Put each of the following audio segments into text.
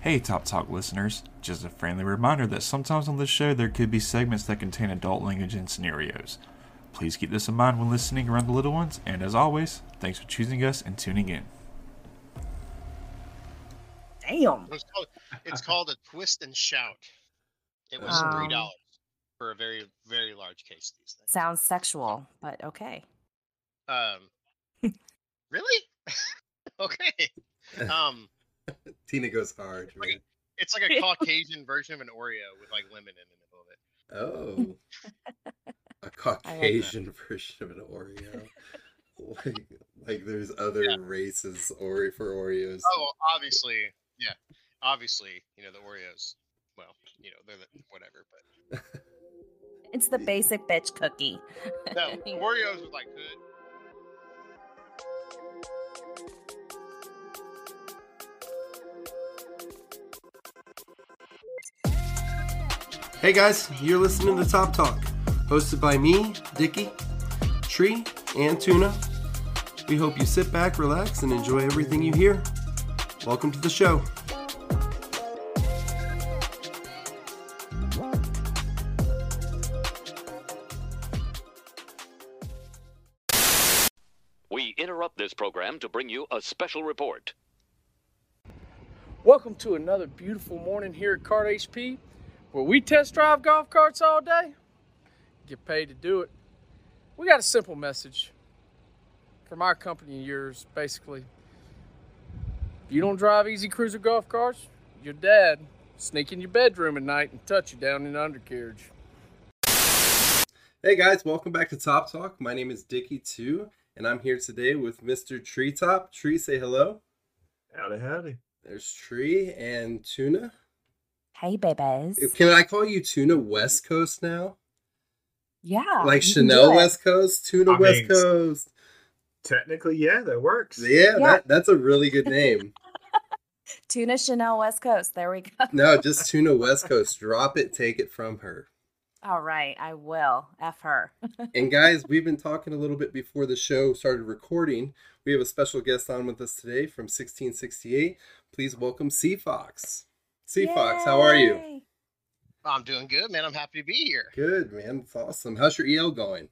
Hey, Top Talk listeners. Just a friendly reminder that sometimes on this show there could be segments that contain adult language and scenarios. Please keep this in mind when listening around the little ones, and as always, thanks for choosing us and tuning in. Damn. It's called, it's called a twist and shout. It was Um, three dollars for a very very large case. of These things. Sounds sexual, but okay. Um, really? okay. Um, Tina goes hard. Like- man. it's like a Caucasian version of an Oreo with like lemon in the middle of it. Oh, a Caucasian version of an Oreo. like, like there's other Yeah. races or for Oreos. Oh, obviously, yeah. Obviously, you know the Oreos. Well, you know they're the, whatever, but It's the basic bitch cookie. no Oreos with like hood. Hey guys, you're listening to Top Talk, hosted by me, Dicky, Tree, and Tuna. We hope you sit back, relax, and enjoy everything you hear. Welcome to the show. We interrupt this program to bring you a special report. Welcome to another beautiful morning here at Kart HP, where we test drive golf carts all day, get paid to do it. We got a simple message from our company and yours, basically. If you don't drive easy cruiser golf carts, your dad sneak in your bedroom at night and touch you down in the undercarriage. Hey guys, welcome back to Top Talk. My name is Dicky Two, and I'm here today with Mr. Treetop. Tree, say hello. Howdy, howdy. There's Tree and Tuna. Hey, babies. Can I call you Tuna West Coast now? Yeah. like you can do Chanel. West Coast, Tuna I West mean, Coast. Technically, yeah, that works. Yeah, Yeah. That, that's a really good name. Tuna Chanel West Coast. There we go. no, just Tuna West Coast. Drop it, take it from her. All right, I will. F her. And guys, we've been talking a little bit before the show started recording. We have a special guest on with us today from 1668. Please welcome Seafox. Sea Fox, how are you? I'm doing good, man. I'm happy to be here. Good, man. It's awesome. How's your EL going?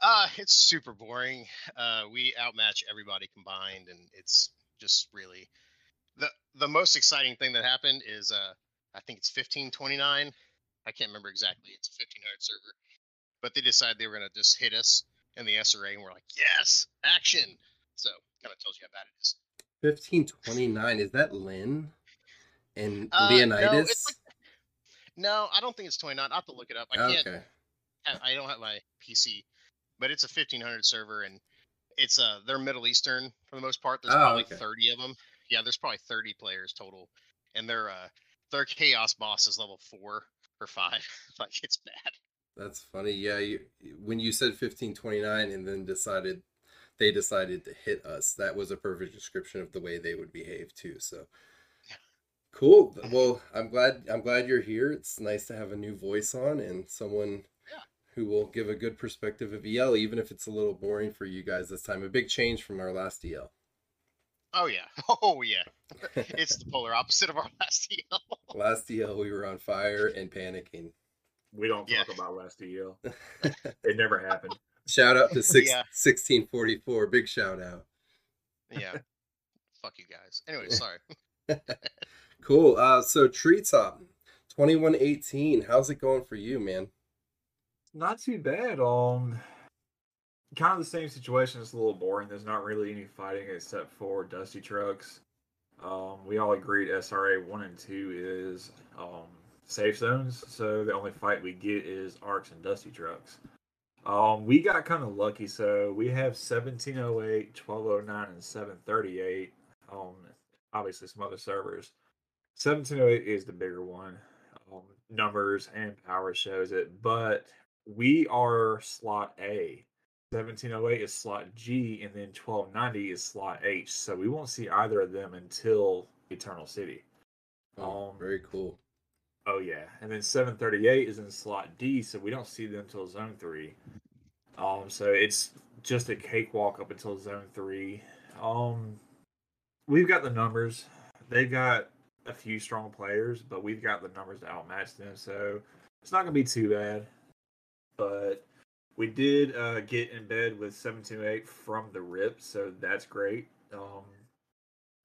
Uh, it's super boring. Uh, we outmatch everybody combined, and it's just really the the most exciting thing that happened is uh, I think it's 1529. I can't remember exactly. It's a 1500 server, but they decided they were gonna just hit us in the SRA, and we're like, yes, action. So kind of tells you how bad it is. 1529. Is that Lynn and Uh, Leonidas? No, like, no, I don't think it's 29. I have to look it up. I can't. okay. I don't have my PC, but it's a 1500 server, and it's uh they're Middle Eastern for the most part. There's Oh, probably okay. 30 of them. Yeah, there's probably 30 players total, and their uh their chaos boss is level four or five. like it's bad. That's funny. Yeah, you, when you said 1529 and then decided they decided to hit us, that was a perfect description of the way they would behave too. So cool. Well, I'm glad I'm glad you're here. It's nice to have a new voice on and someone Yeah. who will give a good perspective of EL, even if it's a little boring for you guys this time. A big change from our last EL. Oh yeah. Oh yeah. It's the polar opposite of our last EL. last EL we were on fire and panicking. We don't Yeah. talk about last EL. It never happened. Shout out to six, Yeah. 1644. Big shout out. yeah. Fuck you guys. Anyway, sorry. Cool. Uh, so Treetop, 2118. How's it going for you, man? Not too bad. Um, kind of the same situation. It's a little boring. There's not really any fighting except for dusty trucks. Um, we all agreed SRA one and two is um safe zones. So the only fight we get is arcs and dusty trucks. Um, we got kind of lucky. So we have 1708, 1209, and 738. Um, obviously some other servers. 1708 is the bigger one. Um, numbers and power shows it, but we are slot A. 1708 is slot G, and then 1290 is slot H. So we won't see either of them until Eternal City. Oh, Um, very cool. Oh yeah, and then 738 is in slot D, so we don't see them until Zone Three. Um, so it's just a cakewalk up until Zone Three. Um, we've got the numbers. They've got a few strong players, but we've got the numbers to outmatch them, so it's not gonna be too bad. But we did uh, get in bed with 728 from the rip, so that's great. Um,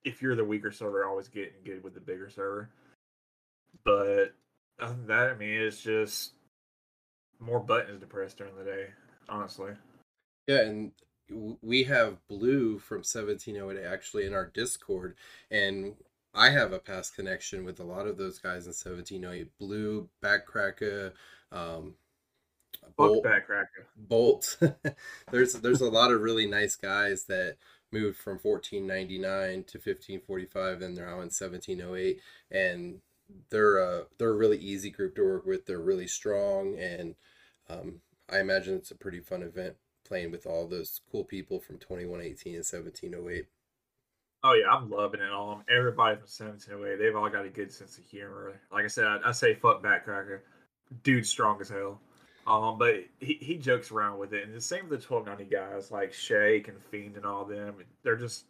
if you're the weaker server, always getting good with the bigger server. But other than that, I mean, it's just more buttons to press during the day, honestly. Yeah, and we have Blue from 1708 actually in our Discord, and I have a past connection with a lot of those guys in 1708. Blue, Backcracker, um, Bolt, Backcracker. Bolt. there's there's a lot of really nice guys that moved from 1499 to 1545, and they're now in 1708, and they're uh, they're a really easy group to work with. They're really strong, and um, I imagine it's a pretty fun event playing with all those cool people from 2118 and 1708. Oh yeah, I'm loving it. all. everybody from 1708, they've all got a good sense of humor. Like I said, I, I say fuck Backcracker, dude's strong as hell. Um, but he, he jokes around with it, and the same with the 1290 guys like Shake and Fiend and all them. They're just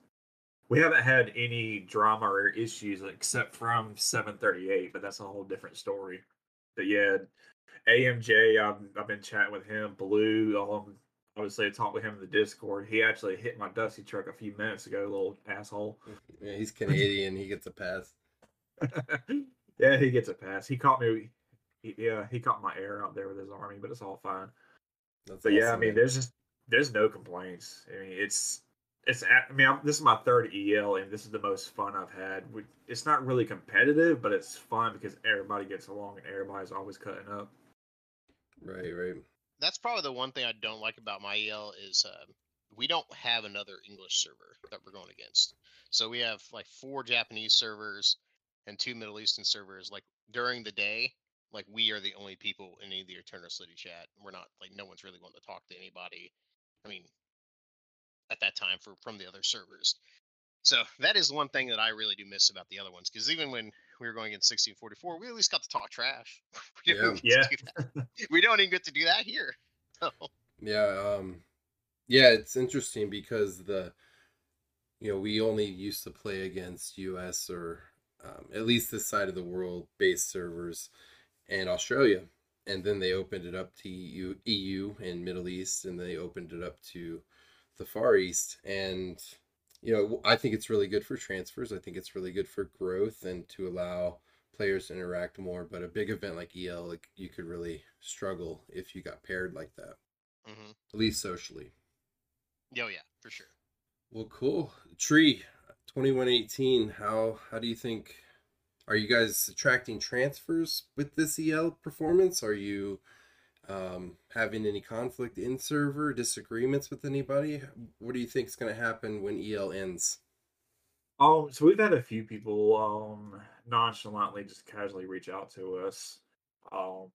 we haven't had any drama or issues except from 738, but that's a whole different story. But yeah, AMJ, I've, I've been chatting with him. Blue, um, obviously I talked with him in the Discord. He actually hit my dusty truck a few minutes ago, little asshole. Yeah, he's Canadian. he gets a pass. yeah, he gets a pass. He caught me. He, yeah, he caught my air out there with his army, but it's all fine. That's But yeah, I mean, man. there's just there's no complaints. I mean, it's it's. at- I mean, I'm, this is my third EL, and this is the most fun I've had. We, it's not really competitive, but it's fun because everybody gets along and everybody's always cutting up. right, right. That's probably the one thing I don't like about my EL is uh, we don't have another English server that we're going against. So we have like four Japanese servers and two Middle Eastern servers. Like during the day, like we are the only people in any of the Eternal City chat. We're not like no one's really wanting to talk to anybody. I mean, at that time for from the other servers. So that is one thing that I really do miss about the other ones because even when we were going against 1644, we at least got to talk trash. we, didn't Yeah. to Do we don't even get to do that here. So, Yeah, um yeah, it's interesting because the you know, we only used to play against US or um, at least this side of the world based servers and Australia. And then they opened it up to EU, EU and Middle East and they opened it up to the Far East and you know, I think it's really good for transfers. I think it's really good for growth and to allow players to interact more, but a big event like EL like you could really struggle if you got paired like that hmm at least socially. oh yeah, for sure. Well, cool. Tree, twenty one eighteen. How how do you think? Are you guys attracting transfers with this EL performance? Are you um, having any conflict in server disagreements with anybody? What do you think is going to happen when EL ends? Um, so we've had a few people um nonchalantly just casually reach out to us. Um,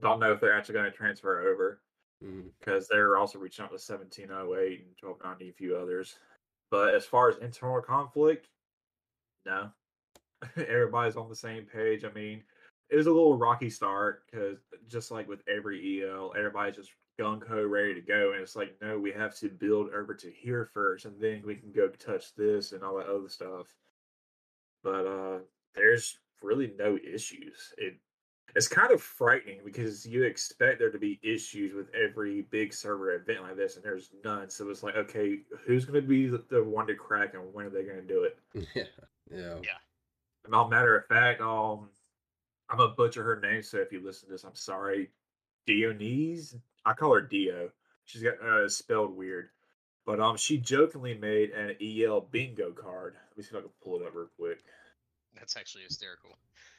don't know if they're actually going to transfer over Mm, because they're also reaching out to 1708 and 1290, a few others. But as far as internal conflict, no. Everybody's on the same page. I mean, it was a little rocky start because just like with every EL, everybody's just gung ho ready to go. And it's like, no, we have to build over to here first and then we can go touch this and all that other stuff. But uh there's really no issues. It it's kind of frightening because you expect there to be issues with every big server event like this, and there's none. So it's like, okay, who's going to be the, the one to crack, and when are they going to do it? yeah, yeah. And all matter of fact, um, I'm gonna butcher her name, so if you listen to this, I'm sorry. Dionese, I call her Dio. She's got uh, spelled weird, but um, she jokingly made an EL bingo card. Let me see if I can pull it up real quick. That's actually hysterical.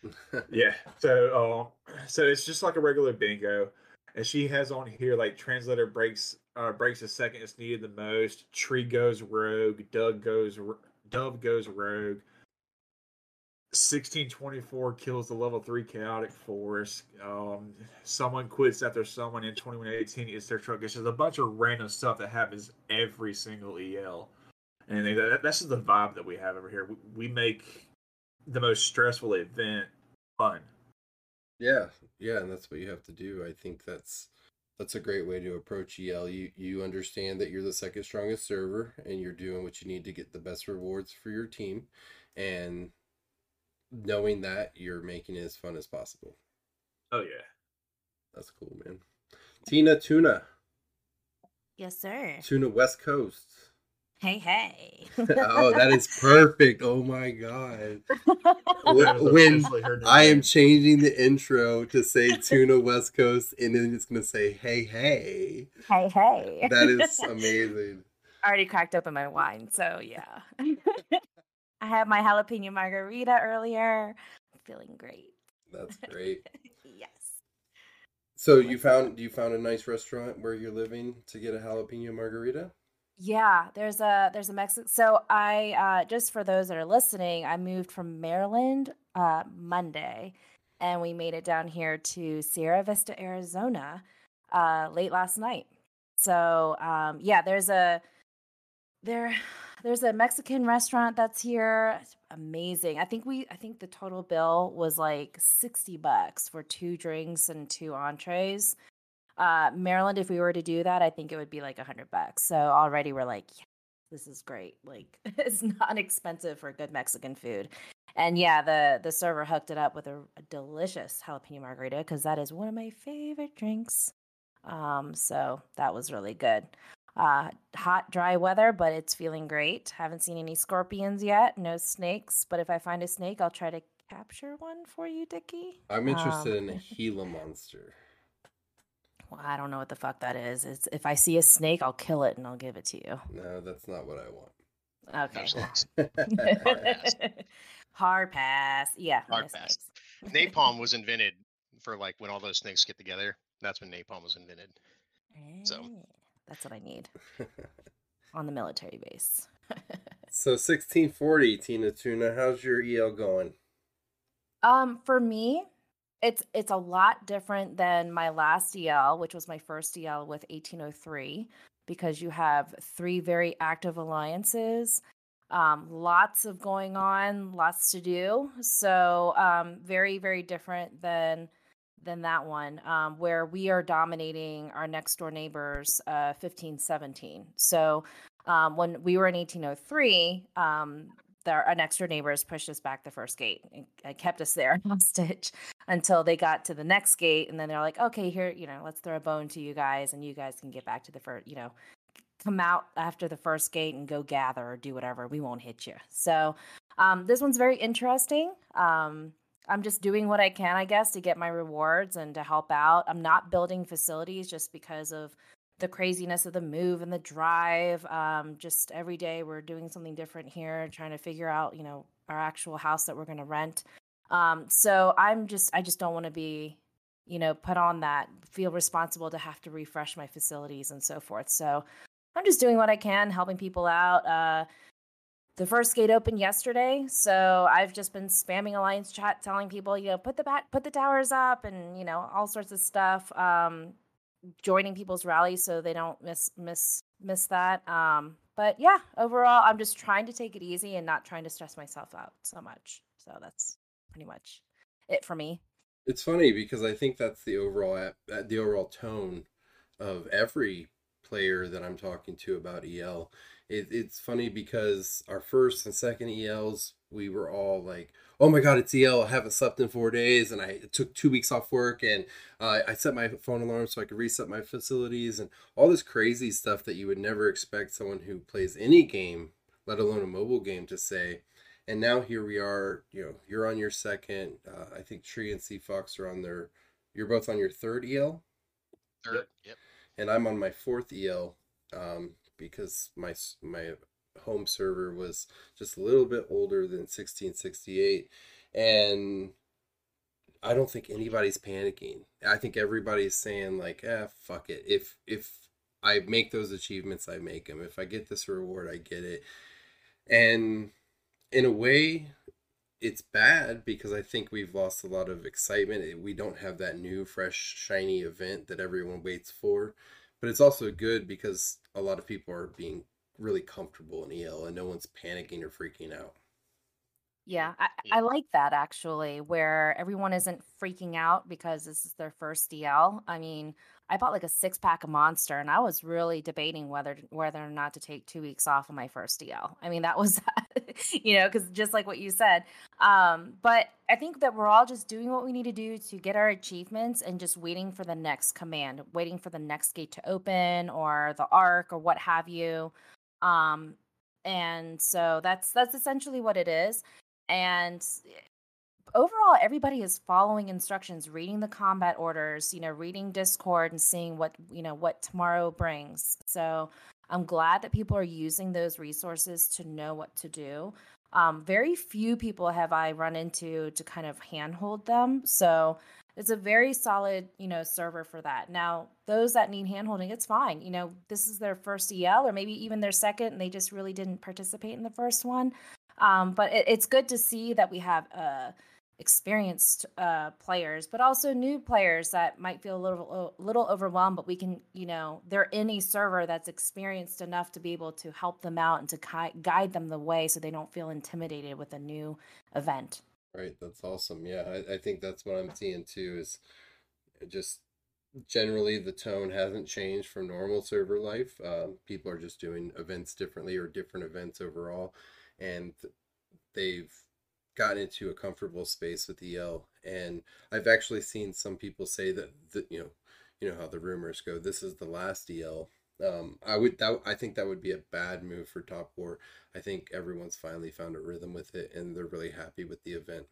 Yeah. So um so it's just like a regular bingo. And she has on here like translator breaks uh breaks the second it's needed the most, tree goes rogue, Doug goes r- dove goes rogue. 1624 kills the level 3 chaotic force. Um someone quits after someone in 2118 is their truck. It's just a bunch of random stuff that happens every single EL. And that, that's just the vibe that we have over here. We, we make the most stressful event fun. Yeah, yeah, and that's what you have to do. I think that's that's a great way to approach EL. You you understand that you're the second strongest server and you're doing what you need to get the best rewards for your team. And knowing that you're making it as fun as possible. Oh yeah. That's cool, man. Tina Tuna, Yes, sir. Tuna West Coast. Hey, hey. oh, that is perfect. Oh my god. That when officially her new I am changing the intro to say Tuna West Coast and then it's gonna say hey hey. hey, hey. That is amazing. I already cracked open my wine, so yeah. I had my jalapeno margarita earlier. I'm feeling great. That's great. yes. So you found you found a nice restaurant where you're living to get a jalapeno margarita? Yeah, there's a there's a Mexican. So I uh, just for those that are listening, I moved from Maryland uh, Monday, and we made it down here to Sierra Vista, Arizona, uh, late last night. So um, yeah, there's a there there's a Mexican restaurant that's here. It's amazing. I think we I think the total bill was like sixty bucks for two drinks and two entrees. Uh maryland if we were to do that i think it would be like a hundred bucks. So already we're like yeah, this is great. Like it's not expensive for good mexican food. And yeah the the server hooked it up with a, a delicious jalapeno margarita because that is one of my favorite drinks. Um so that was really good uh hot dry weather but it's feeling great haven't seen any scorpions yet no snakes but if i find a snake i'll try to capture one for you dickie I'm interested Um, in a Gila monster. Well, I don't know what the fuck that is. It's if I see a snake, I'll kill it and I'll give it to you. No, that's not what I want. Okay. Absolutely. Hard pass. Hard pass. Yeah. Hard pass. Napalm was invented for like when all those snakes get together. That's when napalm was invented. So- That's what I need on the military base. so 1640, Tina Tuna, how's your EL going? Um, for me, it's it's a lot different than my last EL, which was my first EL with 1803, because you have three very active alliances, um, lots of going on, lots to do. So um, very very different than than that one, um, where we are dominating our next door neighbors, uh, 1517. So um, when we were in 1803, um, the, our next door neighbors pushed us back the first gate and, and kept us there hostage until they got to the next gate. And then they're like, okay, here, you know, let's throw a bone to you guys and you guys can get back to the first, you know, come out after the first gate and go gather or do whatever. We won't hit you. So um, this one's very interesting. Um, I'm just doing what I can, I guess, to get my rewards and to help out. I'm not building facilities just because of the craziness of the move and the drive. Um, just every day we're doing something different here, trying to figure out, you know, our actual house that we're going to rent. Um, so I'm just, I just don't want to be, you know, put on that, feel responsible to have to refresh my facilities and so forth. So I'm just doing what I can, helping people out. Uh, the first gate opened yesterday, so I've just been spamming Alliance chat, telling people, you know, put the bat, put the towers up, and you know, all sorts of stuff. Um, joining people's rallies so they don't miss miss miss that. Um, but yeah, overall, I'm just trying to take it easy and not trying to stress myself out so much. So that's pretty much it for me. It's funny because I think that's the overall uh, the overall tone of every player that I'm talking to about EL. It, it's funny because our first and second ELs, we were all like, "Oh my god, it's EL! I haven't slept in four days, and I took two weeks off work, and uh, I set my phone alarm so I could reset my facilities, and all this crazy stuff that you would never expect someone who plays any game, let alone a mobile game, to say." And now here we are. You know, you're on your second. Uh, I think Tree and Seafox are on their. You're both on your third EL Third, yep. and I'm on my fourth EL um, because my my home server was just a little bit older than 1668, and I don't think anybody's panicking. I think everybody's saying like, "Ah, fuck it. If if I make those achievements, I make them. If I get this reward, I get it." And in a way, it's bad because I think we've lost a lot of excitement. We don't have that new, fresh, shiny event that everyone waits for. But it's also good because a lot of people are being really comfortable in EL and no one's panicking or freaking out. Yeah, I, I like that actually, where everyone isn't freaking out because this is their first EL. I mean, I bought like a six pack of Monster, and I was really debating whether whether or not to take two weeks off of my first EL. I mean, that was, you know, because just like what you said. Um, but I think that we're all just doing what we need to do to get our achievements and just waiting for the next command, waiting for the next gate to open or the arc or what have you. Um, and so that's that's essentially what it is and overall everybody is following instructions reading the combat orders you know reading discord and seeing what you know what tomorrow brings. So i'm glad that people are using those resources to know what to do. Um, very few people have i run into to kind of handhold them. So it's a very solid you know server for that. Now those that need handholding it's fine. You know this is their first el or maybe even their second and they just really didn't participate in the first one um, but it, it's good to see that we have uh, experienced uh, players, but also new players that might feel a little a little overwhelmed. But we can, you know, they're in a server that's experienced enough to be able to help them out and to ki- guide them the way, so they don't feel intimidated with a new event. Right, that's awesome. Yeah, I, I think that's what I'm seeing too. Is just generally the tone hasn't changed from normal server life. Um, people are just doing events differently or different events overall, and they've gotten into a comfortable space with EL. And I've actually seen some people say that that you know, you know how the rumors go. This is the last EL. Um, I would that I think that would be a bad move for Top War. I think everyone's finally found a rhythm with it, and they're really happy with the event.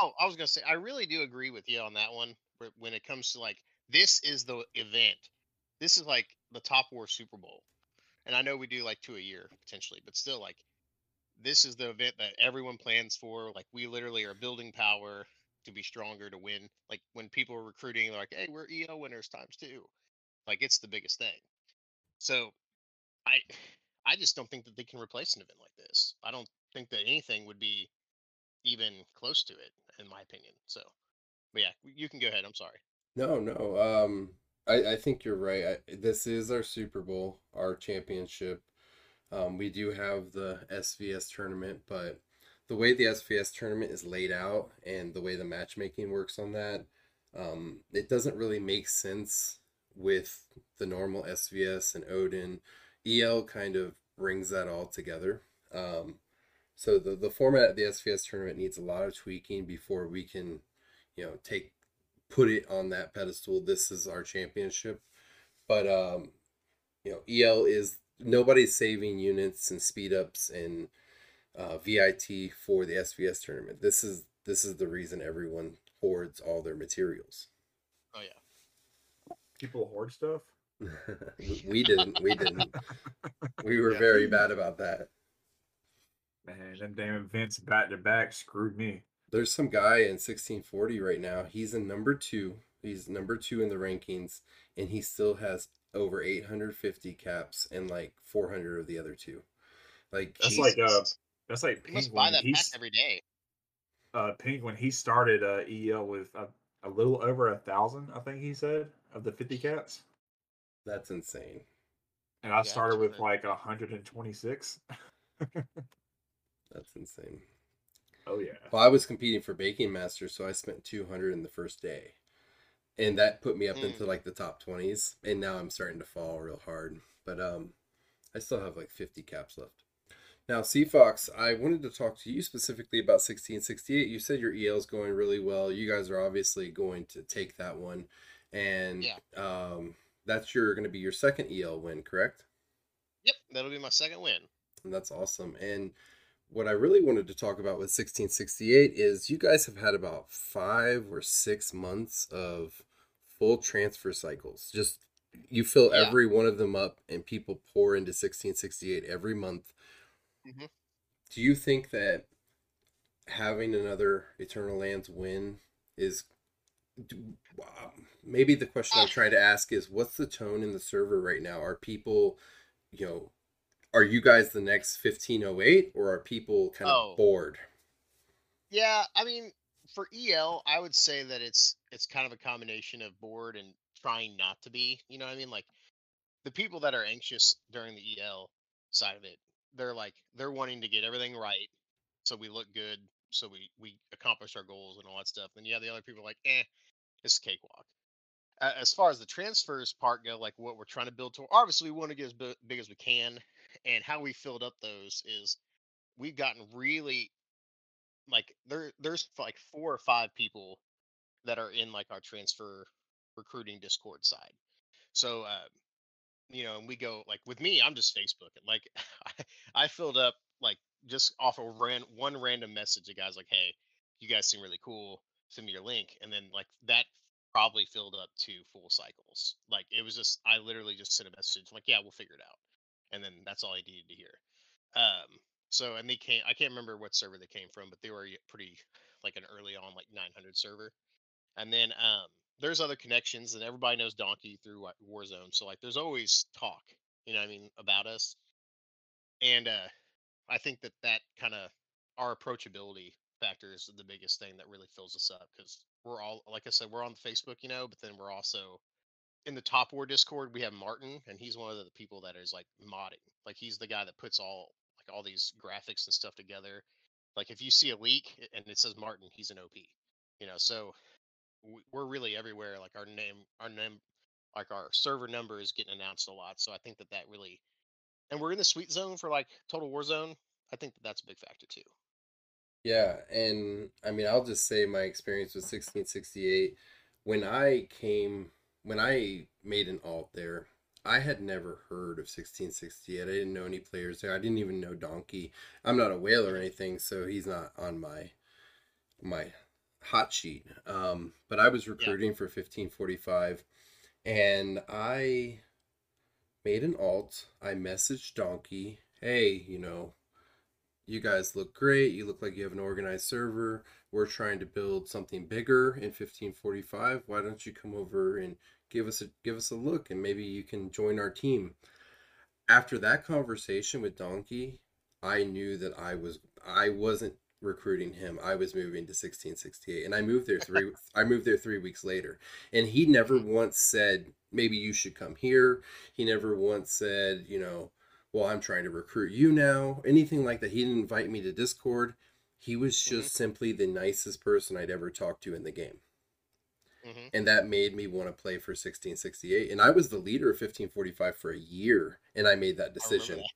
Oh, I was gonna say I really do agree with you on that one. When it comes to like this is the event, this is like the Top War Super Bowl, and I know we do like two a year potentially, but still like this is the event that everyone plans for. Like we literally are building power to be stronger to win. Like when people are recruiting, they're like, "Hey, we're EO winners times two. Like it's the biggest thing. So I I just don't think that they can replace an event like this. I don't think that anything would be even close to it, in my opinion. So, but yeah, you can go ahead. I'm sorry. No, no. Um, I, I think you're right. I, this is our Super Bowl, our championship. Um, we do have the SVS tournament, but the way the SVS tournament is laid out and the way the matchmaking works on that, um, it doesn't really make sense with the normal SVS and Odin. EL kind of brings that all together. Um, so the, the format of the SVS tournament needs a lot of tweaking before we can, you know, take put it on that pedestal. This is our championship. But um, you know, EL is nobody's saving units and speed ups and uh, VIT for the SVS tournament. This is this is the reason everyone hoards all their materials. Oh yeah. People hoard stuff. we, we didn't. We didn't. We were Yeah. very bad about that. Man, them damn events back to back screwed me. There's some guy in 1640 right now. He's in number two. He's number two in the rankings, and he still has over 850 caps and like 400 of the other two. Like That's he's- like uh, that's like you must buy Penguin. that pack He's every day. uh Penguin. He started uh EL with a, a little over a thousand, I think he said, of the fifty caps. that's insane. and I Yeah, started with right. like hundred and twenty six. That's insane. Oh yeah. Well, I was competing for Baking Master, so I spent 200 in the first day. And that put me up Mm. into like the top 20s. And now I'm starting to fall real hard. But um I still have like 50 caps left. Now, Fox, I wanted to talk to you specifically about 1668. You said your EL is going really well. You guys are obviously going to take that one. And Yeah. um that's your going to be your second EL win, correct? Yep, that'll be my second win. And that's awesome. And what I really wanted to talk about with 1668 is you guys have had about five or six months of full transfer cycles. Just you fill Yeah. every one of them up, and people pour into 1668 every month. Mhm. Do you think that having another Eternal Lands win is do- um, maybe the question I'm trying to ask is what's the tone in the server right now? Are people, you know, are you guys the next 1508 or are people kind of Oh. bored? Yeah, I mean, for EL, I would say that it's it's kind of a combination of bored and trying not to be. You know what I mean? Like the people that are anxious during the EL side of it, they're like they're wanting to get everything right, so we look good, so we we accomplish our goals and all that stuff. And yeah, the other people like, eh, it's a cakewalk. Uh, as far as the transfers part go, like what we're trying to build to, obviously we want to get as big as we can, and how we filled up those is we've gotten really like there there's like four or five people that are in like our transfer recruiting discord side. So uh you know and we go like with me i'm just facebook and like I, filled up like just off of ran one random message the guy's like hey you guys seem really cool send me your link and then like that probably filled up two full cycles. Like it was just i literally just sent a message like yeah we'll figure it out and then that's all i needed to hear. Um so and they came i can't remember what server they came from but they were pretty like an early on like 900 server. And then um there's other connections and everybody knows donkey through warzone so like there's always talk you know what i mean about us. And uh i think that that kind of our approachability factor is the biggest thing that really fills us up because we're all like i said we're on facebook you know but then we're also in the top war discord we have martin and he's one of the people that is like modding like he's the guy that puts all like all these graphics and stuff together like if you see a leak and it says martin he's an op you know so we're really everywhere like our name our name like our server number is getting announced a lot so i think that that really and we're in the sweet zone for like total war zone i think that that's a big factor too Yeah, and I mean, I'll just say my experience with 1668. When I came, when I made an alt there, I had never heard of 1668. I didn't know any players there. I didn't even know Donkey. I'm not a whale or anything, so he's not on my my hot sheet. Um, but I was recruiting for 1545, and I made an alt. I messaged Donkey, hey, you know, you guys look great. You look like you have an organized server. We're trying to build something bigger in 1545. Why don't you come over and give us a give us a look and maybe you can join our team. After that conversation with Donkey, I knew that I was I wasn't recruiting him. I was moving to 1668 and I moved there 3 I moved there 3 weeks later. And he never mm-hmm. once said maybe you should come here. He never once said, you know, well, I'm trying to recruit you now, anything like that. He didn't invite me to Discord. He was mm-hmm. just simply the nicest person I'd ever talked to in the game. Hmm And that made me want to play for 1668. And I was the leader of 1545 for a year, and I made that I decision. that.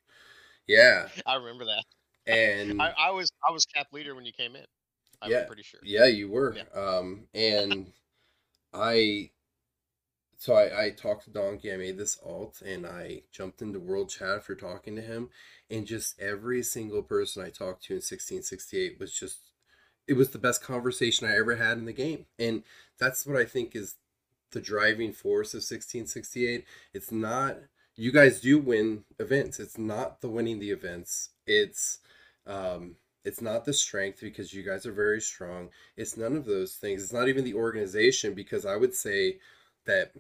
Yeah. i remember that And I, I was i was cap leader when you came in i'm Yeah. pretty sure yeah, you were. Yeah. Um, and I, so I, I talked to Donkey. I made this alt, and I jumped into World Chat after talking to him. And just every single person I talked to in 1668 was just, it was the best conversation I ever had in the game. And that's what I think is the driving force of 1668. It's not, you guys do win events. It's not the winning the events. It's, um, it's not the strength because you guys are very strong. It's none of those things. It's not even the organization because I would say that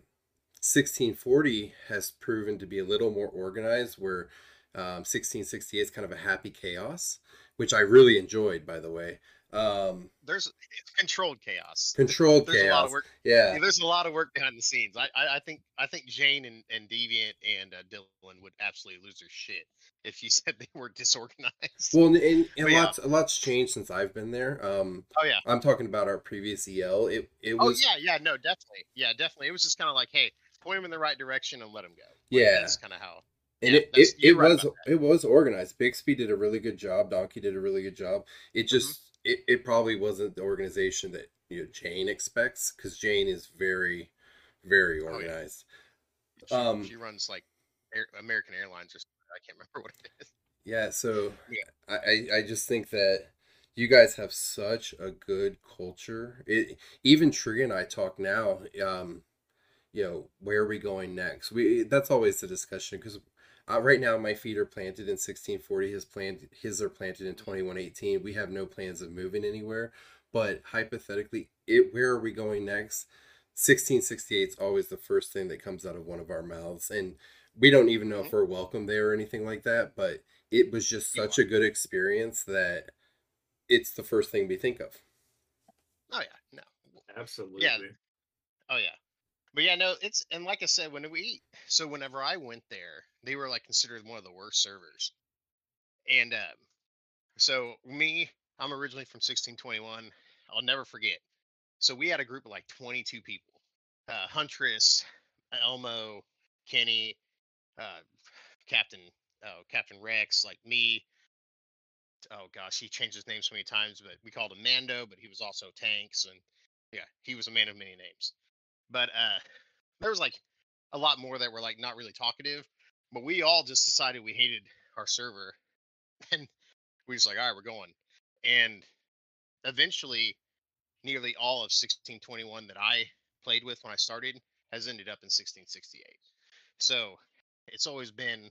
1640 has proven to be a little more organized where um, 1668 is kind of a happy chaos, which I really enjoyed, by the way. Um, there's it's controlled chaos controlled there's a lot chaos. of work Yeah. There's a lot of work behind the scenes. I, I, I think I think Jane and, and Deviant and uh, Dylan would absolutely lose their shit if you said they were disorganized. Well, and, and, and yeah. lots, a lot's changed since I've been there. Um, oh yeah. I'm talking about our previous EL. It, it was. Oh was, yeah, yeah, no, definitely. Yeah, definitely. It was just kind of like, hey, point them in the right direction and let them go. Like, Yeah. that's kind of how. and Yeah, it, it, it right was it was organized. Bixby did a really good job. Donkey did a really good job. It Mm-hmm. It, it probably wasn't the organization that you know Jane expects because Jane is very very Oh, yeah. organized. She, Um, she runs like Air, American Airlines or something. I can't remember what it is. Yeah, so Yeah. I, I I just think that you guys have such a good culture. It even Tree and I talk now. Um, you know, where are we going next? We that's always the discussion because uh, right now my feet are planted in 1640. His plant his are planted in 2118. We have no plans of moving anywhere. But hypothetically, it where are we going next? 1668 is always the first thing that comes out of one of our mouths, and we don't even know if we're welcome there or anything like that. But it was just such a good experience that it's the first thing we think of. Oh yeah, no. Absolutely. Yeah. Oh yeah. But yeah, no, it's and like I said, when we so whenever I went there, they were like considered one of the worst servers. And um, so me, I'm originally from 1621. I'll never forget. So we had a group of like 22 people. Uh, Huntress, Elmo, Kenny, uh, Captain, oh, Captain Rex, like me. Oh gosh, he changed his name so many times, but we called him Mando, but he was also Tanks, and yeah, he was a man of many names. But uh, there was like a lot more that were like not really talkative, but we all just decided we hated our server, and we was like, all right, we're going. And eventually, nearly all of 1621 that I played with when I started has ended up in 1668. So it's always been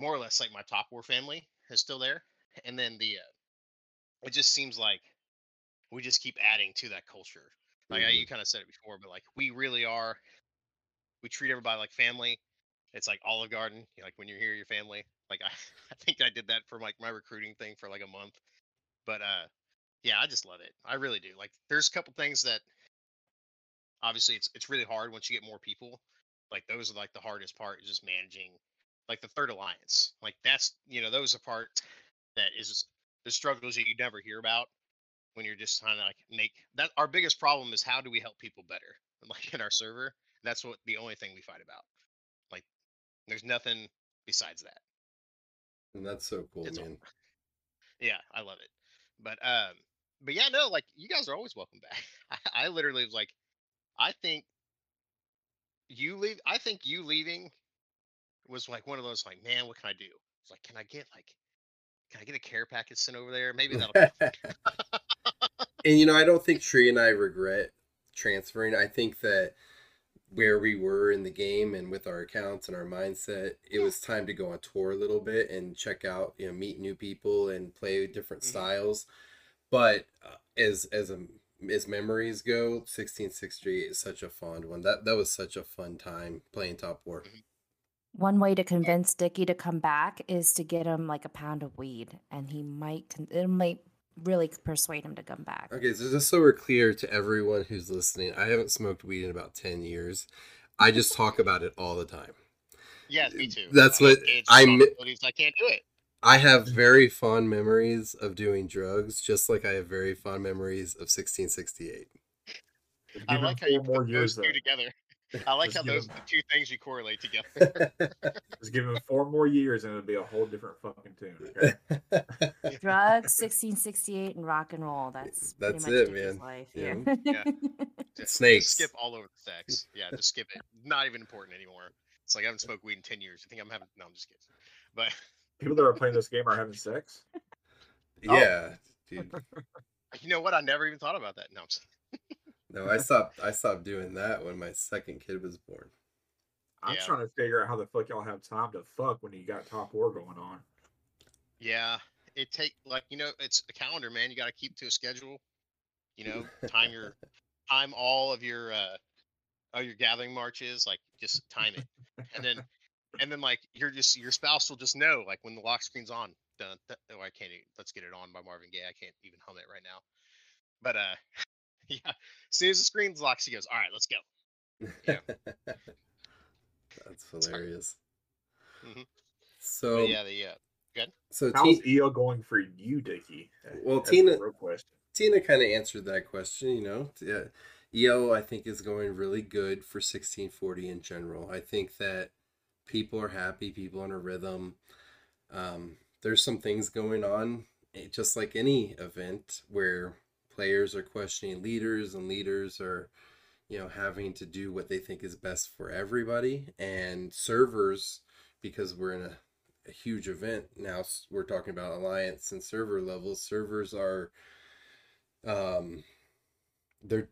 more or less like my top war family is still there, and then the uh, it just seems like we just keep adding to that culture. Like I, Mhm. you kind of said it before, but like we really are. We treat everybody like family. It's like Olive Garden. You know, like when you're here, your family. Like I, I think I did that for like my recruiting thing for like a month. But uh, yeah, I just love it. I really do. Like there's a couple things that obviously it's it's really hard once you get more people. Like those are like the hardest part is just managing like the third alliance. Like that's you know those are part that is the struggles that you never hear about when you're just trying to like make that our biggest problem is how do we help people better like in our server? That's what the only thing we fight about. Like there's nothing besides that. And that's so cool, It's man. yeah i love it. But um but yeah no like you guys are always welcome back. I, I literally was like i think you leave i think you leaving was like one of those like man what can i do? It's like can i get like can i get a care package sent over there? Maybe that'll and you know, I don't think Tree and I regret transferring. I think that where we were in the game and with our accounts and our mindset, it was time to go on tour a little bit and check out, you know, meet new people and play different Mhm. styles. But uh, as as a as memories go, 1668 is such a fond one. That that was such a fun time playing Top War. One way to convince Dickie to come back is to get him like a pound of weed, and he might con- it might really persuade him to come back. Okay, so just so we're clear to everyone who's listening, I haven't smoked weed in about 10 years. I just talk about it all the time. Yes, me too That's I- what I'm. mi- i can't do it I have very fond memories of doing drugs, just like I have very fond memories of 1668. I like how you four more put years those two together. I like Just how those him- the two things you correlate together. Just give him four more years and it'll be a whole different fucking tune. Okay? Drugs, 1668, and rock and roll. That's pretty That's much it, man. Life Yeah. here. Yeah. Just- Snakes. Just skip all over the sex. Yeah, just skip it. Not even important anymore. It's like I haven't smoked weed in ten years. I think I'm having. No, I'm just kidding. But People that are playing this game are having sex. yeah, oh. dude. you know what? I never even thought about that. No, I'm just, No, I stopped I stopped doing that when my second kid was born. I'm Yeah. trying to figure out how the fuck y'all have time to fuck when you got top war going on. yeah. It take like you know, it's a calendar, man. You got to keep to a schedule. You know, time your time all of your uh, all your gathering marches. Like just time it, and then and then like you're just your spouse will just know like when the lock screen's on. Dun, dun, oh, I can't. Even, let's get it on by Marvin Gaye. I can't even hum it right now. But uh, yeah. As soon as the screen's locked, she goes, "All right, let's go." Yeah. That's hilarious. Mhm. So But yeah, the uh, so How's T- EO going for you, Dickie? Well, That's Tina- real question. Tina kind of answered that question, you know. T- uh, EO, I think, is going really good for 1640 in general. I think that people are happy, people in a rhythm. Um, there's some things going on, eh, just like any event, where players are questioning leaders and leaders are, you know, having to do what they think is best for everybody. And servers, because we're in a a huge event now we're talking about alliance and server levels servers are um they're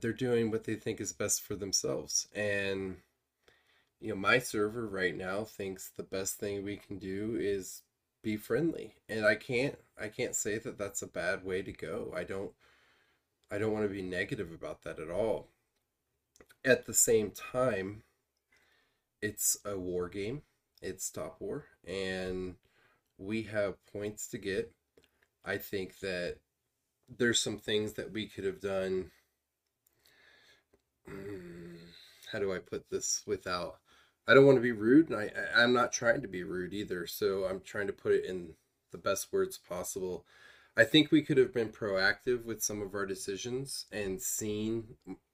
they're doing what they think is best for themselves. And you know my server right now thinks the best thing we can do is be friendly. And i can't i can't say that that's a bad way to go. I don't i don't want to be negative about that at all. At the same time it's a war game. It's top war and we have points to get. I think that there's some things that we could have done Mm, how do i put this without i don't want to be rude and I i'm not trying to be rude either so i'm trying to put it in the best words possible. I think we could have been proactive with some of our decisions and seen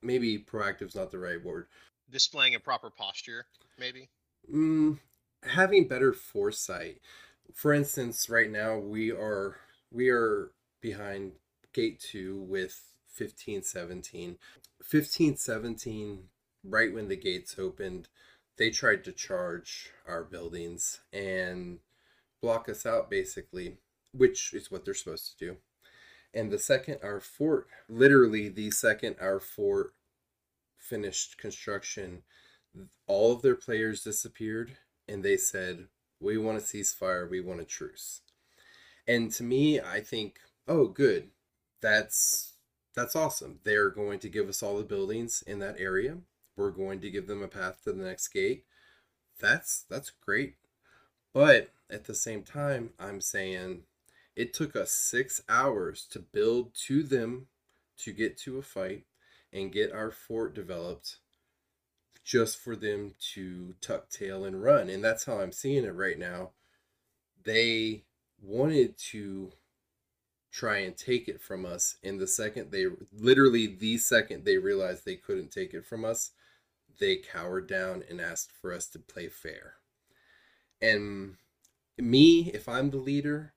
maybe proactive is not the right word. Displaying a proper posture, maybe. Mm, having better foresight. For instance, right now we are we are behind gate 2 with 1517. 1517 right when the gates opened, they tried to charge our buildings and block us out basically, which is what they're supposed to do. And the second our fort, literally the second our fort finished construction, all of their players disappeared and they said, We want a ceasefire, we want a truce. And to me, I think, oh good. That's that's awesome. They're going to give us all the buildings in that area. We're going to give them a path to the next gate. That's that's great. But at the same time, I'm saying it took us 6 hours to build to them to get to a fight and get our fort developed just for them to tuck tail and run. And that's how I'm seeing it right now. They wanted to try and take it from us. And the second they, literally the second they realized they couldn't take it from us, they cowered down and asked for us to play fair. And me, if I'm the leader,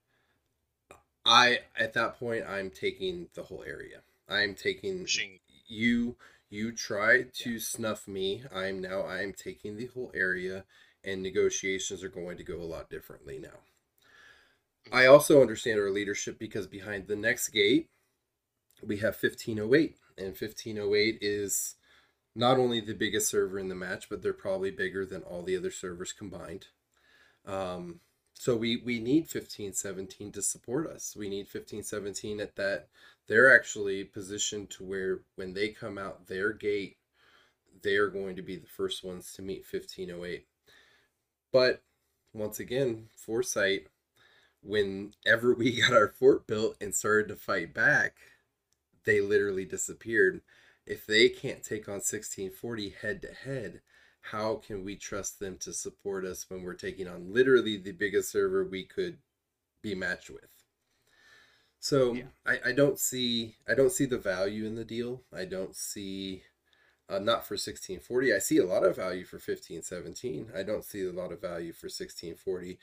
I, at that point, I'm taking the whole area. I'm taking you you tried to snuff me. I'm now I am taking the whole area and negotiations are going to go a lot differently now. I also understand our leadership because behind the next gate we have 1508 and 1508 is not only the biggest server in the match but they're probably bigger than all the other servers combined. Um so we we need 1517 to support us. We need 1517 at that they're actually positioned to where when they come out their gate they are going to be the first ones to meet 1508. But once again, foresight whenever we got our fort built and started to fight back, they literally disappeared. If they can't take on 1640 head to head, how can we trust them to support us when we're taking on literally the biggest server we could be matched with? So Yeah. I, I don't see I don't see the value in the deal. I don't see uh, not for 1640. I see a lot of value for 1517. I don't see a lot of value for 1640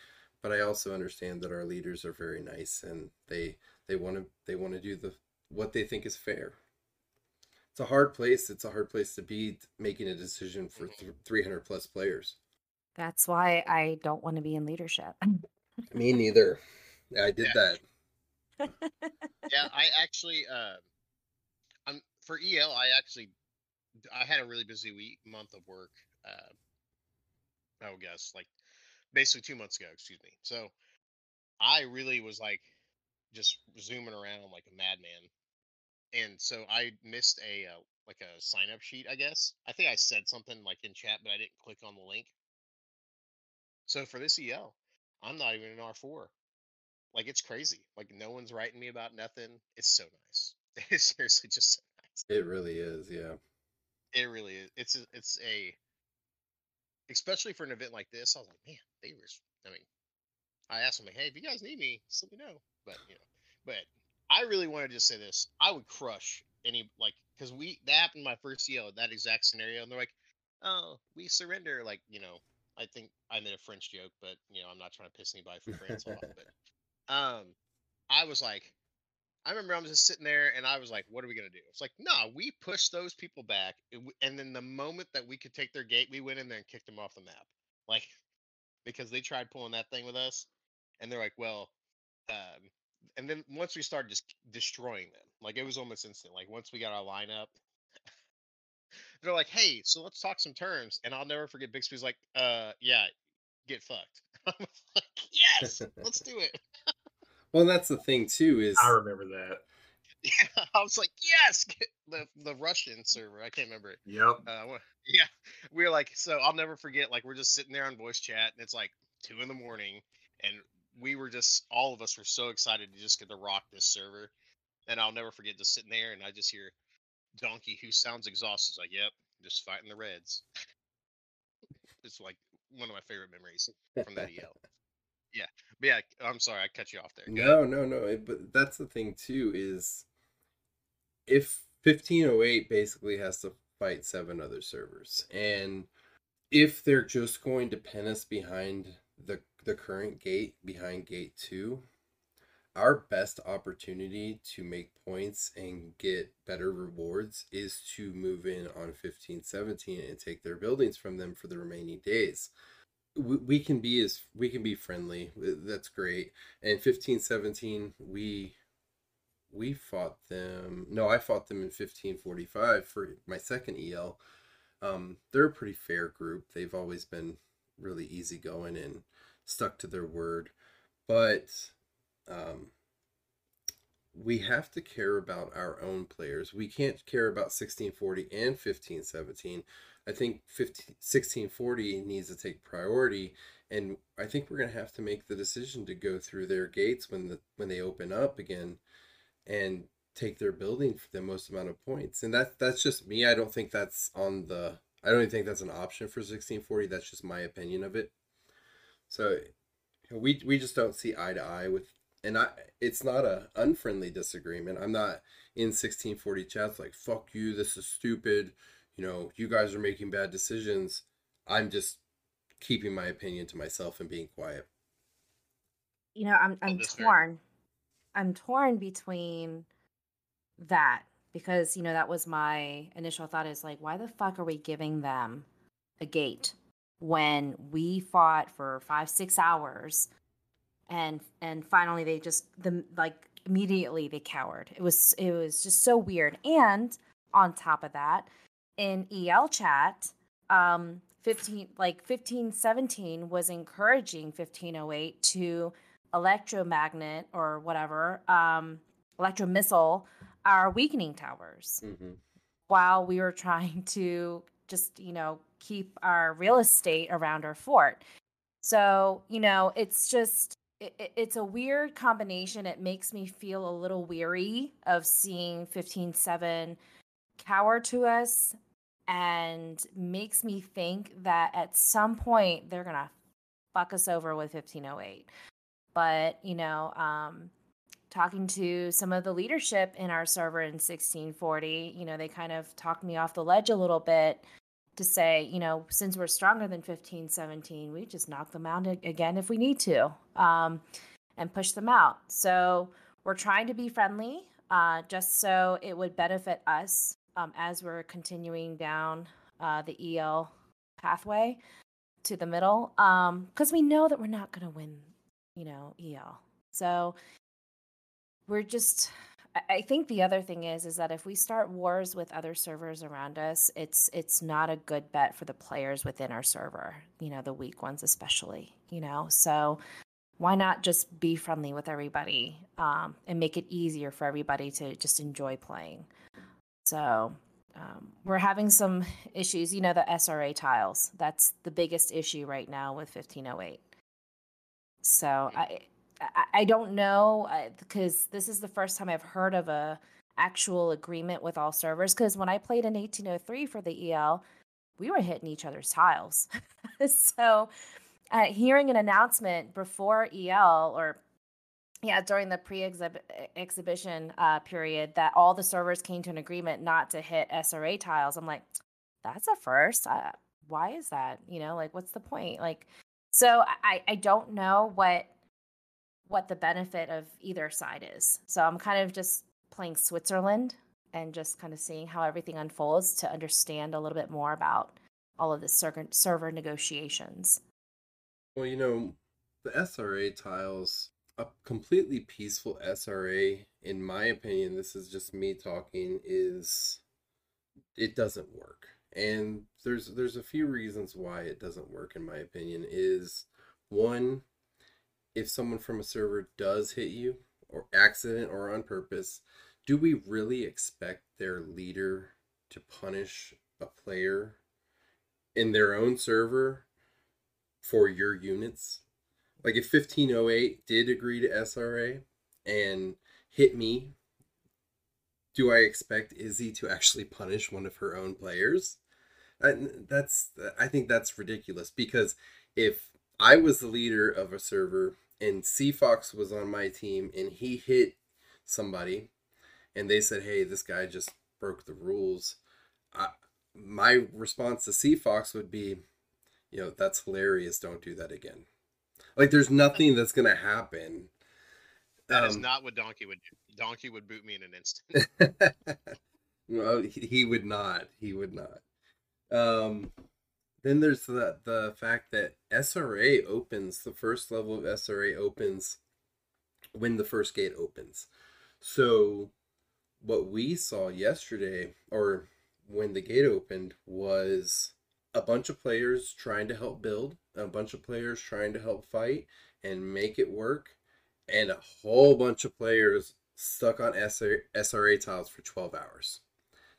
but I also understand that our leaders are very nice and they they want to they want to do the what they think is fair. It's a hard place. It's a hard place to be making a decision for th- 300 plus players. That's why I don't want to be in leadership. Me neither. I did Yeah. that. yeah, I actually, uh, I'm for EL. I actually, I had a really busy week, month of work. Uh, I would guess like basically two months ago. Excuse me. So I really was like just zooming around like a madman, and so I missed a uh, like a sign up sheet. I guess I think I said something like in chat, but I didn't click on the link. So for this EL, I'm not even in R4. Like it's crazy. Like no one's writing me about nothing. It's so nice. It's seriously just so nice. It really is, yeah. It really is. It's a, it's a especially for an event like this. I was like, man, they were. I mean, I asked them like, hey, if you guys need me, just let me know. But you know, but I really want to just say this. I would crush any like because we that happened my first EL that exact scenario, and they're like, oh, we surrender. Like you know, I think I made a French joke, but you know, I'm not trying to piss anybody from France off. But um, I was like, I remember I was just sitting there and I was like, what are we going to do? It's like, no, we pushed those people back. and And then the moment that we could take their gate, we went in there and kicked them off the map. Like, because they tried pulling that thing with us. And they're like, well, um, and then once we started just destroying them, like it was almost instant. Like once we got our lineup, they're like, hey, so let's talk some terms. And I'll never forget Bixby's like, uh, yeah, get fucked. I was like, yes, let's do it. Well, that's the thing too is I remember that. Yeah, I was like, yes, the the Russian server. I can't remember it. Yep. Uh, yeah, we were like, so I'll never forget. Like, we're just sitting there on voice chat, and it's like two in the morning, and we were just all of us were so excited to just get to rock this server. And I'll never forget just sitting there, and I just hear Donkey, who sounds exhausted, is like, "Yep, just fighting the Reds." it's like one of my favorite memories from that EL. Yeah. But yeah, I'm sorry, I cut you off there. Go No, ahead. no, no. it- But that's the thing too is if 1508 basically has to fight seven other servers, and if they're just going to pin us behind the the current gate behind gate two, our best opportunity to make points and get better rewards is to move in on 1517 and take their buildings from them for the remaining days. We, can be as we can be friendly. That's great. And 1517 we we fought them no i fought them in 1545 for my second el um they're a pretty fair group. They've always been really easygoing and stuck to their word but um we have to care about our own players we can't care about 1640 and 1517 I think 15, 1640 needs to take priority, and I think we're going to have to make the decision to go through their gates when the when they open up again, and take their building for the most amount of points. And that that's just me. I don't think that's on the. I don't even think that's an option for 1640. That's just my opinion of it. So, we we just don't see eye to eye with, and I. It's not a unfriendly disagreement. I'm not in 1640 chats like fuck you. This is stupid you know, you guys are making bad decisions. I'm just keeping my opinion to myself and being quiet. You know, I'm I'm that's fair. torn. I'm torn between that because you know that was my initial thought is like why the fuck are we giving them a gate when we fought for 5 6 hours and and finally they just the like immediately they cowered. It was it was just so weird and on top of that in EL chat, um, 15 like 1517 was encouraging 1508 to electromagnet or whatever, um, electromissile our weakening towers Mm-hmm. while we were trying to just, you know, keep our real estate around our fort. So, you know, it's just it, it- it's a weird combination. It makes me feel a little weary of seeing 157 cower to us and makes me think that at some point they're going to fuck us over with 1508. But, you know, um talking to some of the leadership in our server in 1640, you know, they kind of talked me off the ledge a little bit to say, you know, since we're stronger than 1517, we just knock them out again if we need to um, and push them out. So we're trying to be friendly uh, just so it would benefit us um, as we're continuing down uh, the EL pathway to the middle because we know that we're not going to win, you know, EL. So we're just I- think the other thing is is that if we start wars with other servers around us, it's it's not a good bet for the players within our server, you know, the weak ones especially, you know. So why not just be friendly with everybody um, and make it easier for everybody to just enjoy playing? So um, we're having some issues, you know, the SRA tiles. That's the biggest issue right now with 1508. So I, I, don't know because this is the first time I've heard of a actual agreement with all servers. Because when I played in 1803 for the EL, we were hitting each other's tiles. so uh, hearing an announcement before EL or yeah during the pre-exhibition uh, period that all the servers came to an agreement not to hit SRA tiles, I'm like, that's a first. Uh, why is that? You know, like what's the point? Like, so I I don't know what what the benefit of either side is. So I'm kind of just playing Switzerland and just kind of seeing how everything unfolds to understand a little bit more about all of the server, negotiations. Well, you know, the SRA tiles, a completely peaceful SRA, in my opinion, this is just me talking, is it doesn't work. And there's there's a few reasons why it doesn't work in my opinion is one if someone from a server does hit you or accident or on purpose, do we really expect their leader to punish a player in their own server for your units? Like if 1508 did agree to SRA and hit me, do I expect Izzy to actually punish one of her own players? That's I think that's ridiculous because if I was the leader of a server and Seafox was on my team and he hit somebody and they said, "Hey, this guy just broke the rules." I, my response to Seafox would be, you know, that's hilarious. Don't do that again. Like, there's nothing that's gonna happen. That is Um, not what Donkey would do. Donkey would boot me in an instant. well, he, he would not. He would not. Um, then there's the the fact that SRA opens the first level of SRA opens when the first gate opens. So what we saw yesterday or when the gate opened was a bunch of players trying to help build, a bunch of players trying to help fight and make it work, and a whole bunch of players stuck on SRA, SRA tiles for 12 hours,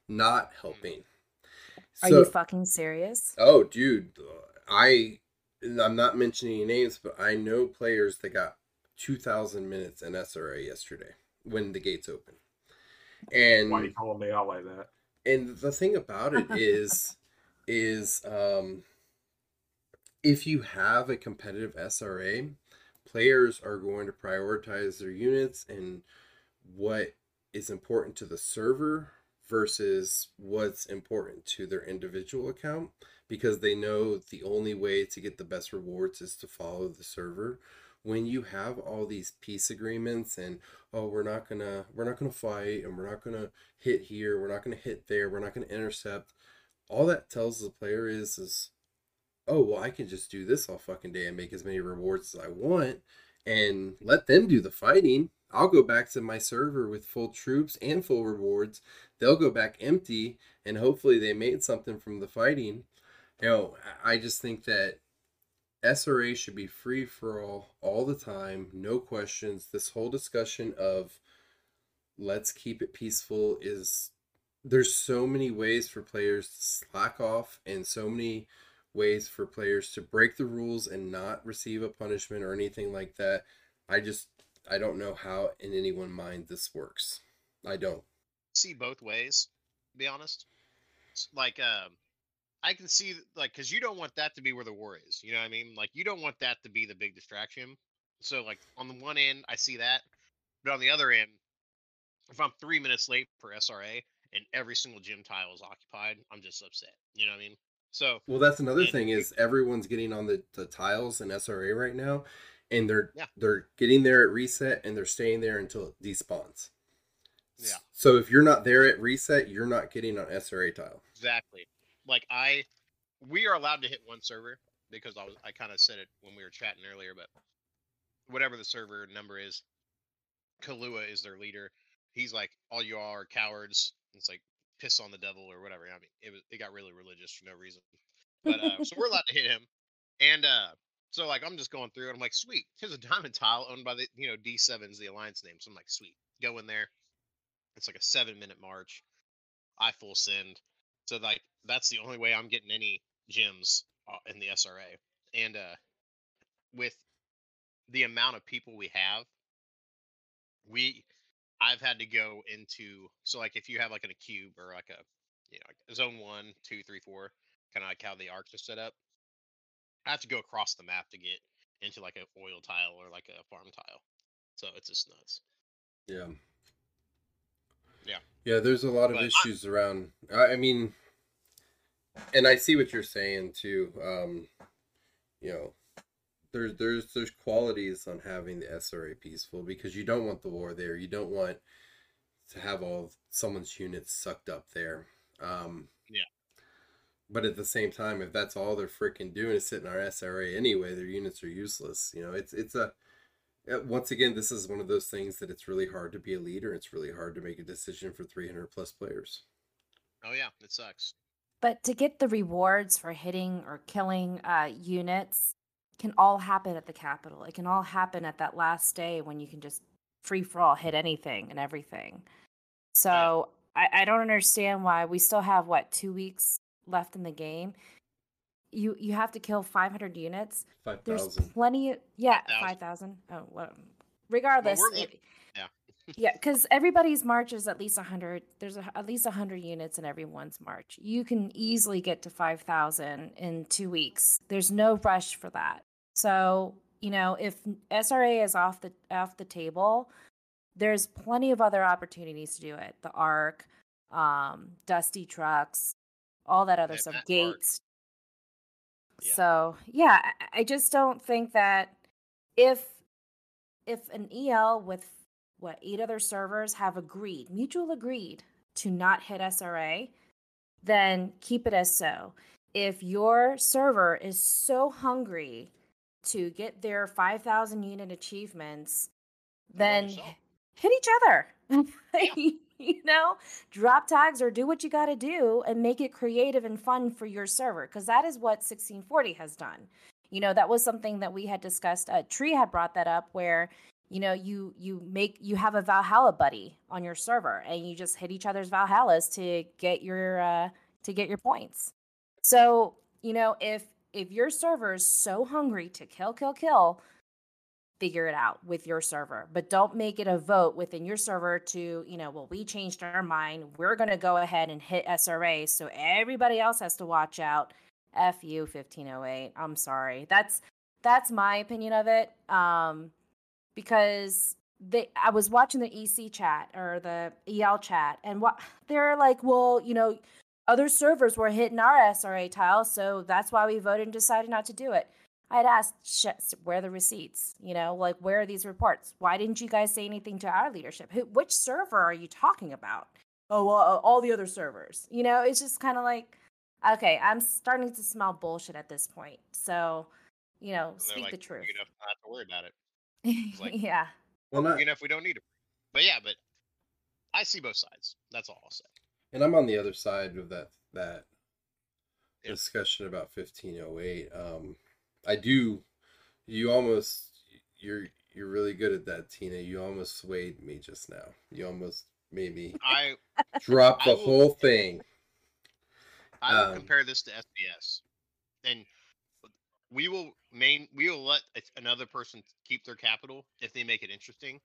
not hmm. helping. Are So- you fucking serious? Oh, dude, I I'm not mentioning any names, but I know players that got 2,000 minutes in SRA yesterday when the gates open. And Why you calling me out like that? and the thing about it is is um if you have a competitive SRA, players are going to prioritize their units and what is important to the server versus what's important to their individual account because they know the only way to get the best rewards is to follow the server. When you have all these peace agreements and oh we're not gonna we're not gonna fight and we're not gonna hit here we're not gonna hit there we're not gonna intercept all that tells the player is is oh well i can just do this all fucking day and make as many rewards as i want and let them do the fighting i'll go back to my server with full troops and full rewards they'll go back empty and hopefully they made something from the fighting you know i just think that SRA should be free for all all the time, no questions. This whole discussion of let's keep it peaceful is there's so many ways for players to slack off and so many ways for players to break the rules and not receive a punishment or anything like that. I just I don't know how in anyone mind this works. I don't. see both ways. To be honest, like um, I can see like because you don't want that to be where the war is. You know what I mean? Like you don't want that to be the big distraction. So like on the one end, I see that, but on the other end, if I'm three minutes late for SRA and every single gym tile is occupied, I'm just upset. You know what I mean? So Well, that's another And- thing is everyone's getting on the, the tiles in SRA right now, and they're Yeah. they're getting there at reset and they're staying there until it despawns. Yeah. So if you're not there at reset, you're not getting on SRA tile. Exactly. Like I, we are allowed to hit one server because I was I kind of said it when we were chatting earlier, but whatever the server number is, Kalua is their leader. He's like, all you all are cowards. It's like piss on the devil or whatever. I mean, it was it got really religious for no reason. But uh, so we're allowed to hit him, and uh, so like I'm just going through, and I'm like, sweet. Here's a diamond tile owned by the you know D7's the alliance name. So I'm like, sweet, go in there. It's like a seven minute march. I full send. So like that's the only way I'm getting any gems uh, in the SRA. And uh with the amount of people we have, we I've had to go into so like if you have like in a cube or like a you know zone one, two, three, four, kind of like how the arcs are set up. I have to go across the map to get into like a oil tile or like a farm tile. So it's just nuts. Yeah. Yeah. Yeah, there's a lot of But I- issues around. I, I mean, and I see what you're saying too. Um, you know, there's there's there's qualities on having the SRA peaceful because you don't want the war there. You don't want to have all of someone's units sucked up there. Um, Yeah. But at the same time, if that's all they're freaking doing is sitting our SRA anyway, their units are useless. You know, it's it's a uh, once again, this is one of those things that it's really hard to be a leader. It's really hard to make a decision for 300 plus players. Oh yeah, it sucks. But to get the rewards for hitting or killing uh, units can all happen at the capital. It can all happen at that last day when you can just free for all hit anything and everything. So I, I don't understand why we still have what two weeks left in the game. You you have to kill 500 units. There's 5,000. plenty. Of, yeah, 5,000. Oh, well, regardless. we're it- yeah. yeah, because everybody's march is at least 100. There's a, at least 100 units in everyone's march. You can easily get to 5,000 in two weeks. There's no rush for that. So you know, if SRA is off the off the table, there's plenty of other opportunities to do it. The Ark, um, Dusty Trucks, all that other Yeah, stuff, that Gates. Yeah. So yeah, I- just don't think that if if an EL with what eight other servers have agreed, mutual agreed to not hit SRA, then keep it as so. If your server is so hungry to get their 5,000 unit achievements, then hit each other. you know, drop tags or do what you got to do and make it creative and fun for your server because that is what 1640 has done. You know, that was something that we had discussed. Uh, Tree had brought that up where you know you you make you have a Valhalla buddy on your server and you just hit each other's Valhallas to get your uh, to get your points. So you know if if your server is so hungry to kill kill kill, figure it out with your server but don't make it a vote within your server to you know well we changed our mind. We're going to go ahead and hit sra so everybody else has to watch out. Fu 1508 i'm sorry. That's that's my opinion of it um because they i was watching the ec chat or the el chat and what they're like well you know other servers were hitting our sra tile so that's why we voted and decided not to do it I had asked, "Sh- where are the receipts? You know, like, where are these reports? Why didn't you guys say anything to our leadership? Who, which server are you talking about? Oh, well, uh, all the other servers. You know, it's just kind of like, okay, I'm starting to smell bullshit at this point. So, you know, speak like, the truth. Big enough not to worry about it. like- yeah. Well, not, Big enough we don't need it. But yeah, but I see both sides. That's all I'll say. and I'm on the other side of that that Yeah. discussion about 1508. Um, I do. You almost you're you're really good at that, Tina. You almost swayed me just now. You almost made me I drop I the will- whole thing. I will Um, compare this to SBS, and we will main we will let another person keep their capital if they make it interesting.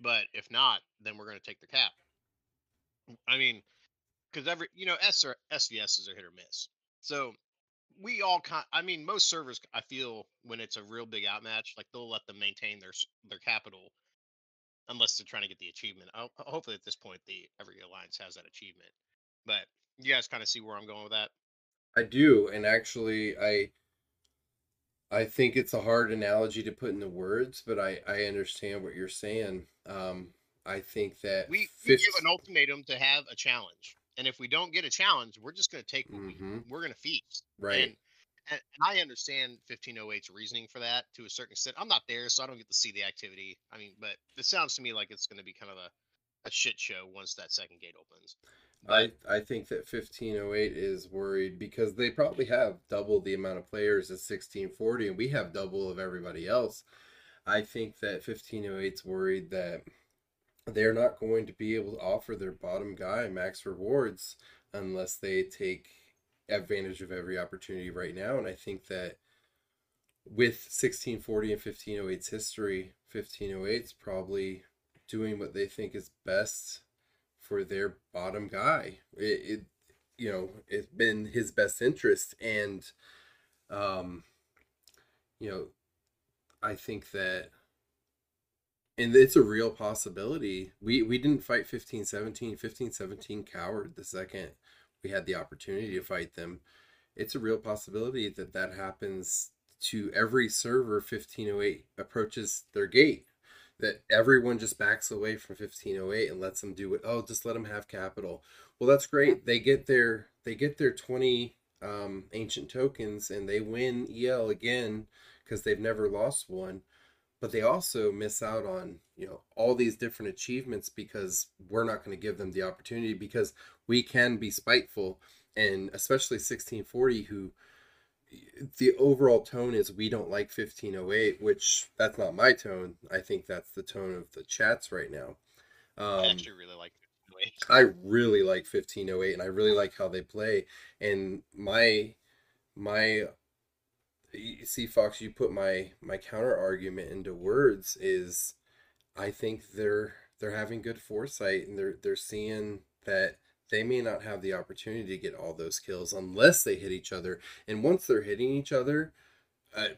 But if not, then we're going to take the cap. I mean, because every you know S or is are hit or miss. So we all kind. I mean, most servers I feel when it's a real big outmatch, like they'll let them maintain their their capital, unless they're trying to get the achievement. i hopefully, at this point, the every alliance has that achievement. But you guys kind of see where I'm going with that. I do, and actually, I I think it's a hard analogy to put into words, but I I understand what you're saying. Um, I think that We, we fif- give an ultimatum to have a challenge, and if we don't get a challenge, we're just going to take what we, Mhm. we're going to feast. right. And, and and I understand 1508's reasoning for that to a certain extent. I'm not there, so I don't get to see the activity. I mean, but it sounds to me like it's going to be kind of a, a shit show once that second gate opens. I, I think that 1508 is worried because they probably have double the amount of players as 1640 and we have double of everybody else. I think that 1508's worried that they're not going to be able to offer their bottom guy max rewards unless they take advantage of every opportunity right now. And I think that with 1640 and 1508's history, 1508's probably doing what they think is best for their bottom guy. It, it you know, it's been his best interest and um you know, I think that and it's a real possibility. We we didn't fight 15 17. 15 17 cowered the second we had the opportunity to fight them. It's a real possibility that that happens to every server 1508 approaches their gate that everyone just backs away from 1508 and lets them do it oh just let them have capital well that's great they get their they get their 20 um, ancient tokens and they win el again because they've never lost one but they also miss out on you know all these different achievements because we're not going to give them the opportunity because we can be spiteful and especially 1640 who the overall tone is we don't like 1508 which that's not my tone i think that's the tone of the chats right now um, I actually really like 1508. I really like 1508 and I really like how they play. And my my you Seafox, you put my my counter argument into words is I think they're they're having good foresight and they're they're seeing that they may not have the opportunity to get all those kills unless they hit each other. And once they're hitting each other, I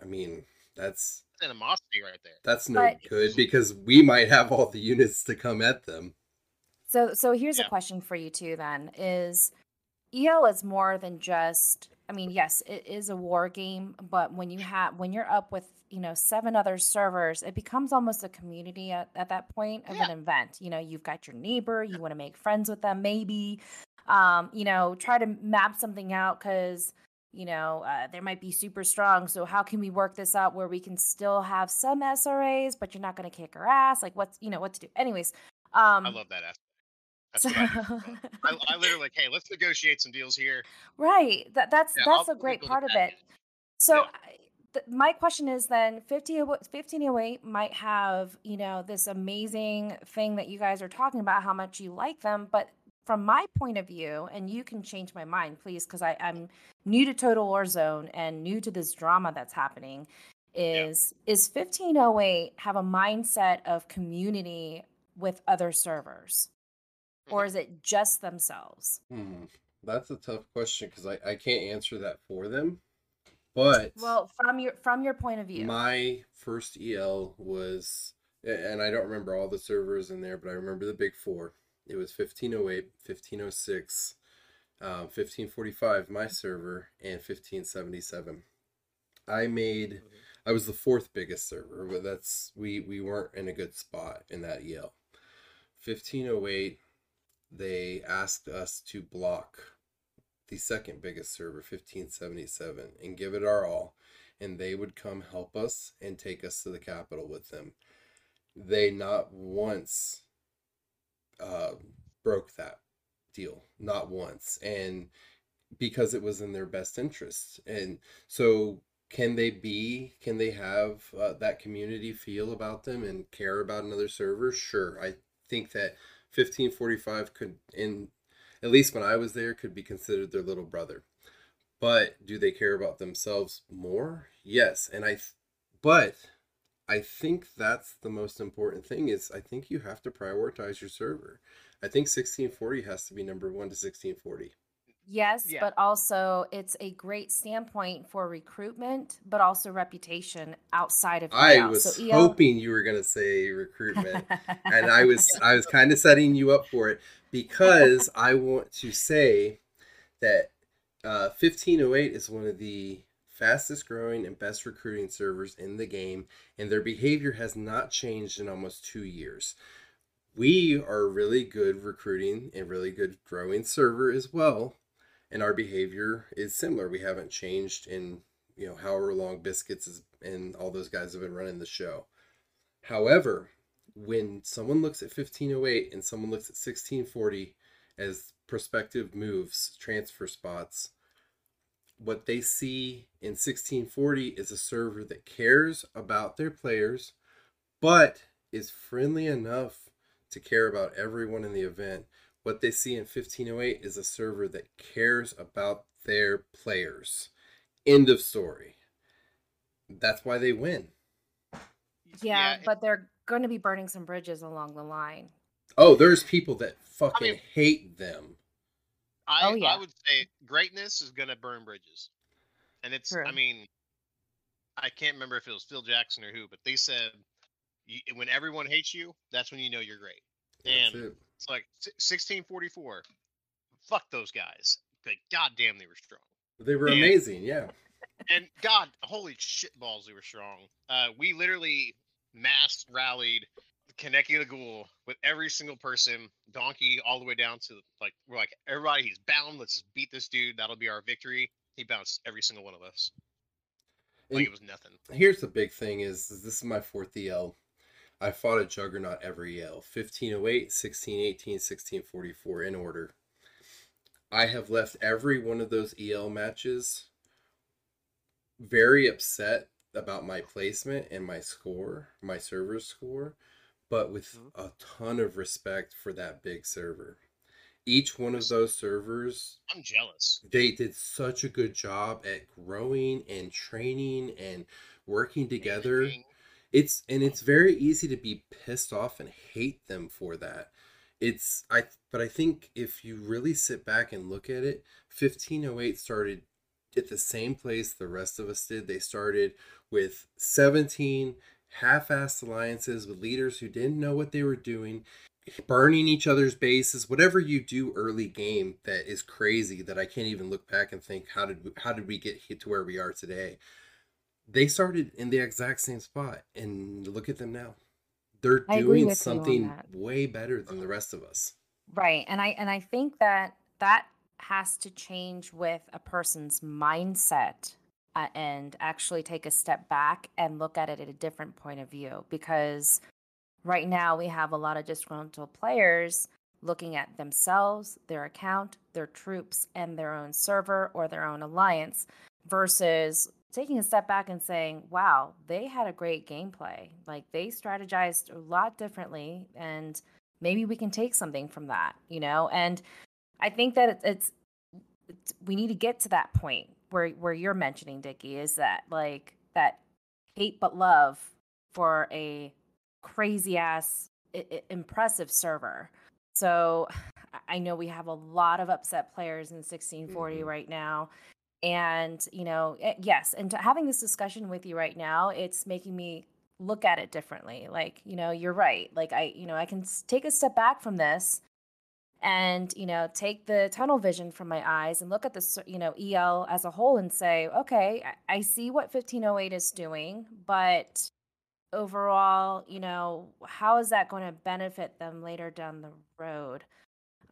I mean, That's animosity right there. that's no But- good because we might have all the units to come at them. So so here's Yeah. a question for you too then is EL is more than just I mean yes it is a war game but when you have when you're up with you know seven other servers it becomes almost a community at, at that point of an event. You know you've got your neighbor you want to make friends with them maybe um you know try to map something out because you know uh, they might be super strong. So how can we work this out where we can still have some SRAs but you're not going to kick our ass? Like what's you know what to do? Anyways um I love that aspect. That's what I, do as well. I, I literally like, hey, let's negotiate some deals here. Right. That that's Yeah, I'll that's a great part of it. So Yeah. I- th- my question is then 50 1508 might have, you know, this amazing thing that you guys are talking about how much you like them, but from my point of view, and you can change my mind, please, because I'm new to Total War Zone and new to this drama that's happening, is is 1508 have a mindset of community with other servers? Or is it just themselves? Hmm. That's a tough question because I, I can't answer that for them. But Well, from your from your point of view. my first EL was, and I don't remember all the servers in there, but I remember the big four. It was 1508, 1506, um, 1545, my server, and 1577. I made, I was the fourth biggest server, but that's, we, we weren't in a good spot in that EL. 1508, they asked us to block the second biggest server, 1577, and give it our all and they would come help us and take us to the capital with them. They not once uh, broke that deal, not once, and because it was in their best interest. And so, can they be? Can they have uh, that community feel about them and care about another server? Sure, I think that 1545 could, in at least when I was there, could be considered their little brother. But do they care about themselves more? Yes and i but i think that's the most important thing is i think you have to prioritize your server. I think 1640 has to be number one to 1640 Yes, Yeah. but also it's a great standpoint for recruitment, but also reputation outside of i was so EL hoping you were going to say recruitment and i was i was kind of setting you up for it because i want to say that uh, 1508 is one of the fastest growing and best recruiting servers in the game and their behavior has not changed in almost two years. We are a really good recruiting and really good growing server as well and our behavior is similar we haven't changed in you know however long biscuits is, and all those guys have been running the show However, when someone looks at 1508 and someone looks at 1640 as prospective moves, transfer spots, what they see in 1640 is a server that cares about their players, but is friendly enough to care about everyone in the event. What they see in 1508 is a server that cares about their players. End of story. That's why they win. yeah, it- but they're going to be burning some bridges along the line. Oh, there's people that fucking mean- hate them. I, Oh, yeah. I would say greatness is gonna burn bridges, and it's. I mean, I can't remember if it was Phil Jackson or who, but they said when everyone hates you, that's when you know you're great. That's And it. It's like 1644. Fuck those guys. Like, goddamn, they were strong. They were amazing, yeah. And God, holy shit balls, they were strong. Uh, we literally mass rallied Kaneki the Ghoul with every single person, Donkey all the way down to like we're like everybody, he's bound. Let's just beat this dude. That'll be our victory. He bounced every single one of us. Like And it was nothing. here's the big thing is, is this is my fourth EL. I fought a juggernaut every EL. 1508, 1618, 1644 in order. I have left every one of those EL matches very upset about my placement and my score, my server score, but with mm-hmm. a ton of respect for that big server. Each one of those servers I'm jealous. they did such a good job at growing and training and working together Managing. It's and it's very easy to be pissed off and hate them for that. It's i but i think if you really sit back and look at it 1508 started at the same place the rest of us did. They started with 17 half-assed alliances with leaders who didn't know what they were doing burning each other's bases whatever you do early game that is crazy that i can't even look back and think how did we, how did we get to where we are today they started in the exact same spot and look at them now they're I doing with you on something way better than the rest of us Right. And I and I think that that has to change with a person's mindset uh, and actually take a step back and look at it at a different point of view because right now we have a lot of disgruntled players looking at themselves, their account, their troops and their own server or their own alliance versus taking a step back and saying, "Wow, they had a great gameplay. Like they strategized a lot differently and maybe we can take something from that you know and i think that it's, it's, we need to get to that point where where you're mentioning Dickie is that like that hate but love for a crazy ass impressive server so I- know we have a lot of upset players in 1640 Mhm. right now and you know eh, yes and to having this discussion with you right now it's making me look at it differently. Like you know you're right. Like i you know i can take a step back from this and you know take the tunnel vision from my eyes and look at this you know el as a whole and say okay i, I see what 1508 is doing but overall you know how is that going to benefit them later down the road?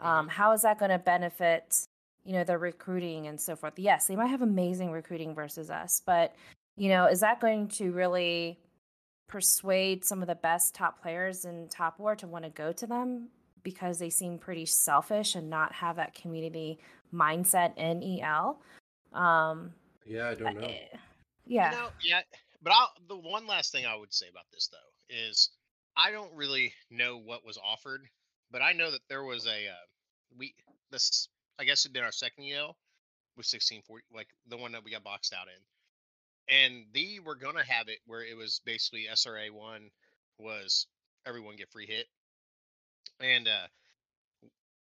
Um, how is that going to benefit you know their recruiting and so forth. Yes they might have amazing recruiting versus us but you know is that going to really persuade some of the best top players in top war to want to go to them? Because they seem pretty selfish and not have that community mindset in el um yeah i don't know. eh, yeah. You know, yeah. But I'll, the one last thing I would say about this though is I don't really know what was offered, but I know that there was a uh, we this I guess it'd been our second EL with sixteen forty like the one that we got boxed out in, and they were gonna have it where it was basically SRA one was everyone get free hit, and uh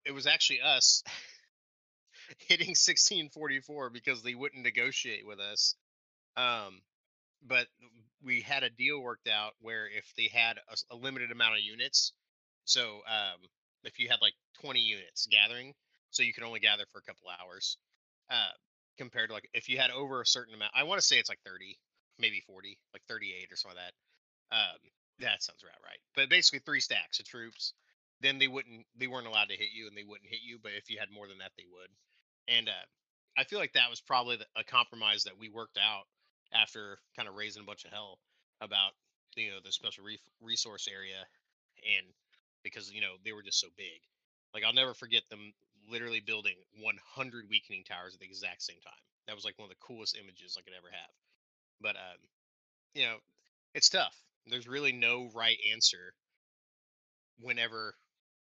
it was actually us hitting 1644 because they wouldn't negotiate with us. Um but we had a deal worked out where if they had a limited amount of units so um if you had like 20 units gathering so you can only gather for a couple hours uh compared to like if you had over a certain amount i want to say it's like 30 maybe 40 like 38 or something like that um that sounds about right but basically three stacks of troops then they wouldn't they weren't allowed to hit you and they wouldn't hit you but if you had more than that they would and uh i feel like that was probably a compromise that we worked out after kind of raising a bunch of hell about you know the special re- resource area and because you know they were just so big like i'll never forget them literally building 100 weakening towers at the exact same time. That was like one of the coolest images i could ever have. But um you know it's tough. There's really no right answer whenever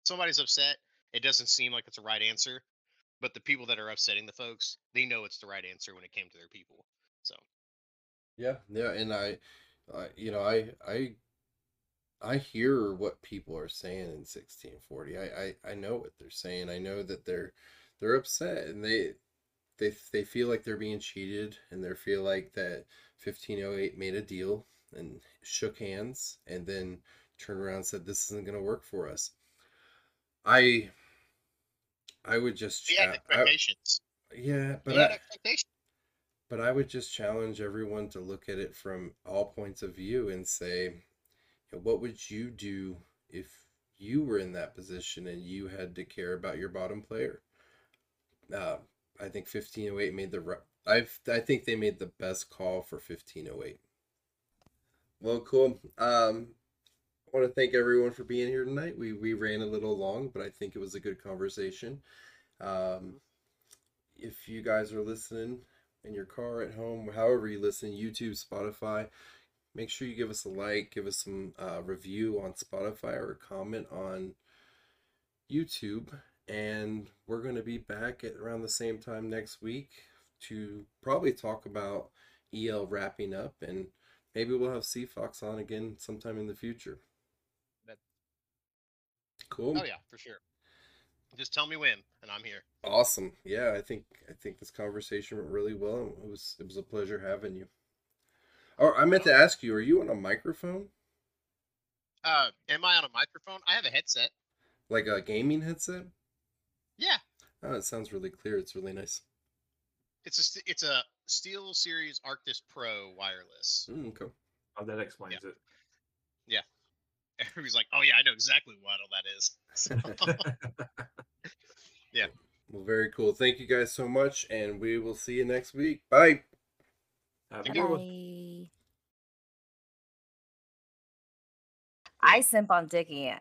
somebody's upset it doesn't seem like it's a right answer but the people that are upsetting the folks they know it's the right answer when it came to their people so. Yeah, yeah, and I, I, you know, I, I, I hear what people are saying in sixteen forty. I, I, I know what they're saying. I know that they're, they're upset, and they, they, they feel like they're being cheated, and they feel like that fifteen oh eight made a deal and shook hands, and then turned around and said this isn't going to work for us. I, I would just, had cha- I- yeah, but I, expectations but I would just challenge everyone to look at it from all points of view and say, know, what would you do if you were in that position and you had to care about your bottom player? Uh, I think 1508 made the right. I I think they made the best call for 1508. Well, cool. Um, I want to thank everyone for being here tonight. We we ran a little long, but I think it was a good conversation. Um, if you guys are listening in your car at home, however you listen, YouTube, Spotify, make sure you give us a like, give us some uh, review on Spotify or a comment on YouTube. And we're going to be back at around the same time next week to probably talk about EL wrapping up and maybe we'll have Fox on again sometime in the future. That- Cool. oh yeah for sure just tell me when and i'm here Awesome. Yeah, I think I think this conversation went really well. It was it was a pleasure having you. Oh, I meant to ask you, are you on a microphone? Uh, am I on a microphone? I have a headset. Like a gaming headset? Yeah, Oh, it sounds really clear. It's really nice. it's a it's a SteelSeries Arctis Pro wireless. Mm, okay. Oh, that explains it. Yeah. Everybody's like, "Oh yeah, I know exactly what all that is." So, Well, very cool. Thank you guys so much, and we will see you next week. Bye. Have a good one. Bye. I simp on Dickie eh,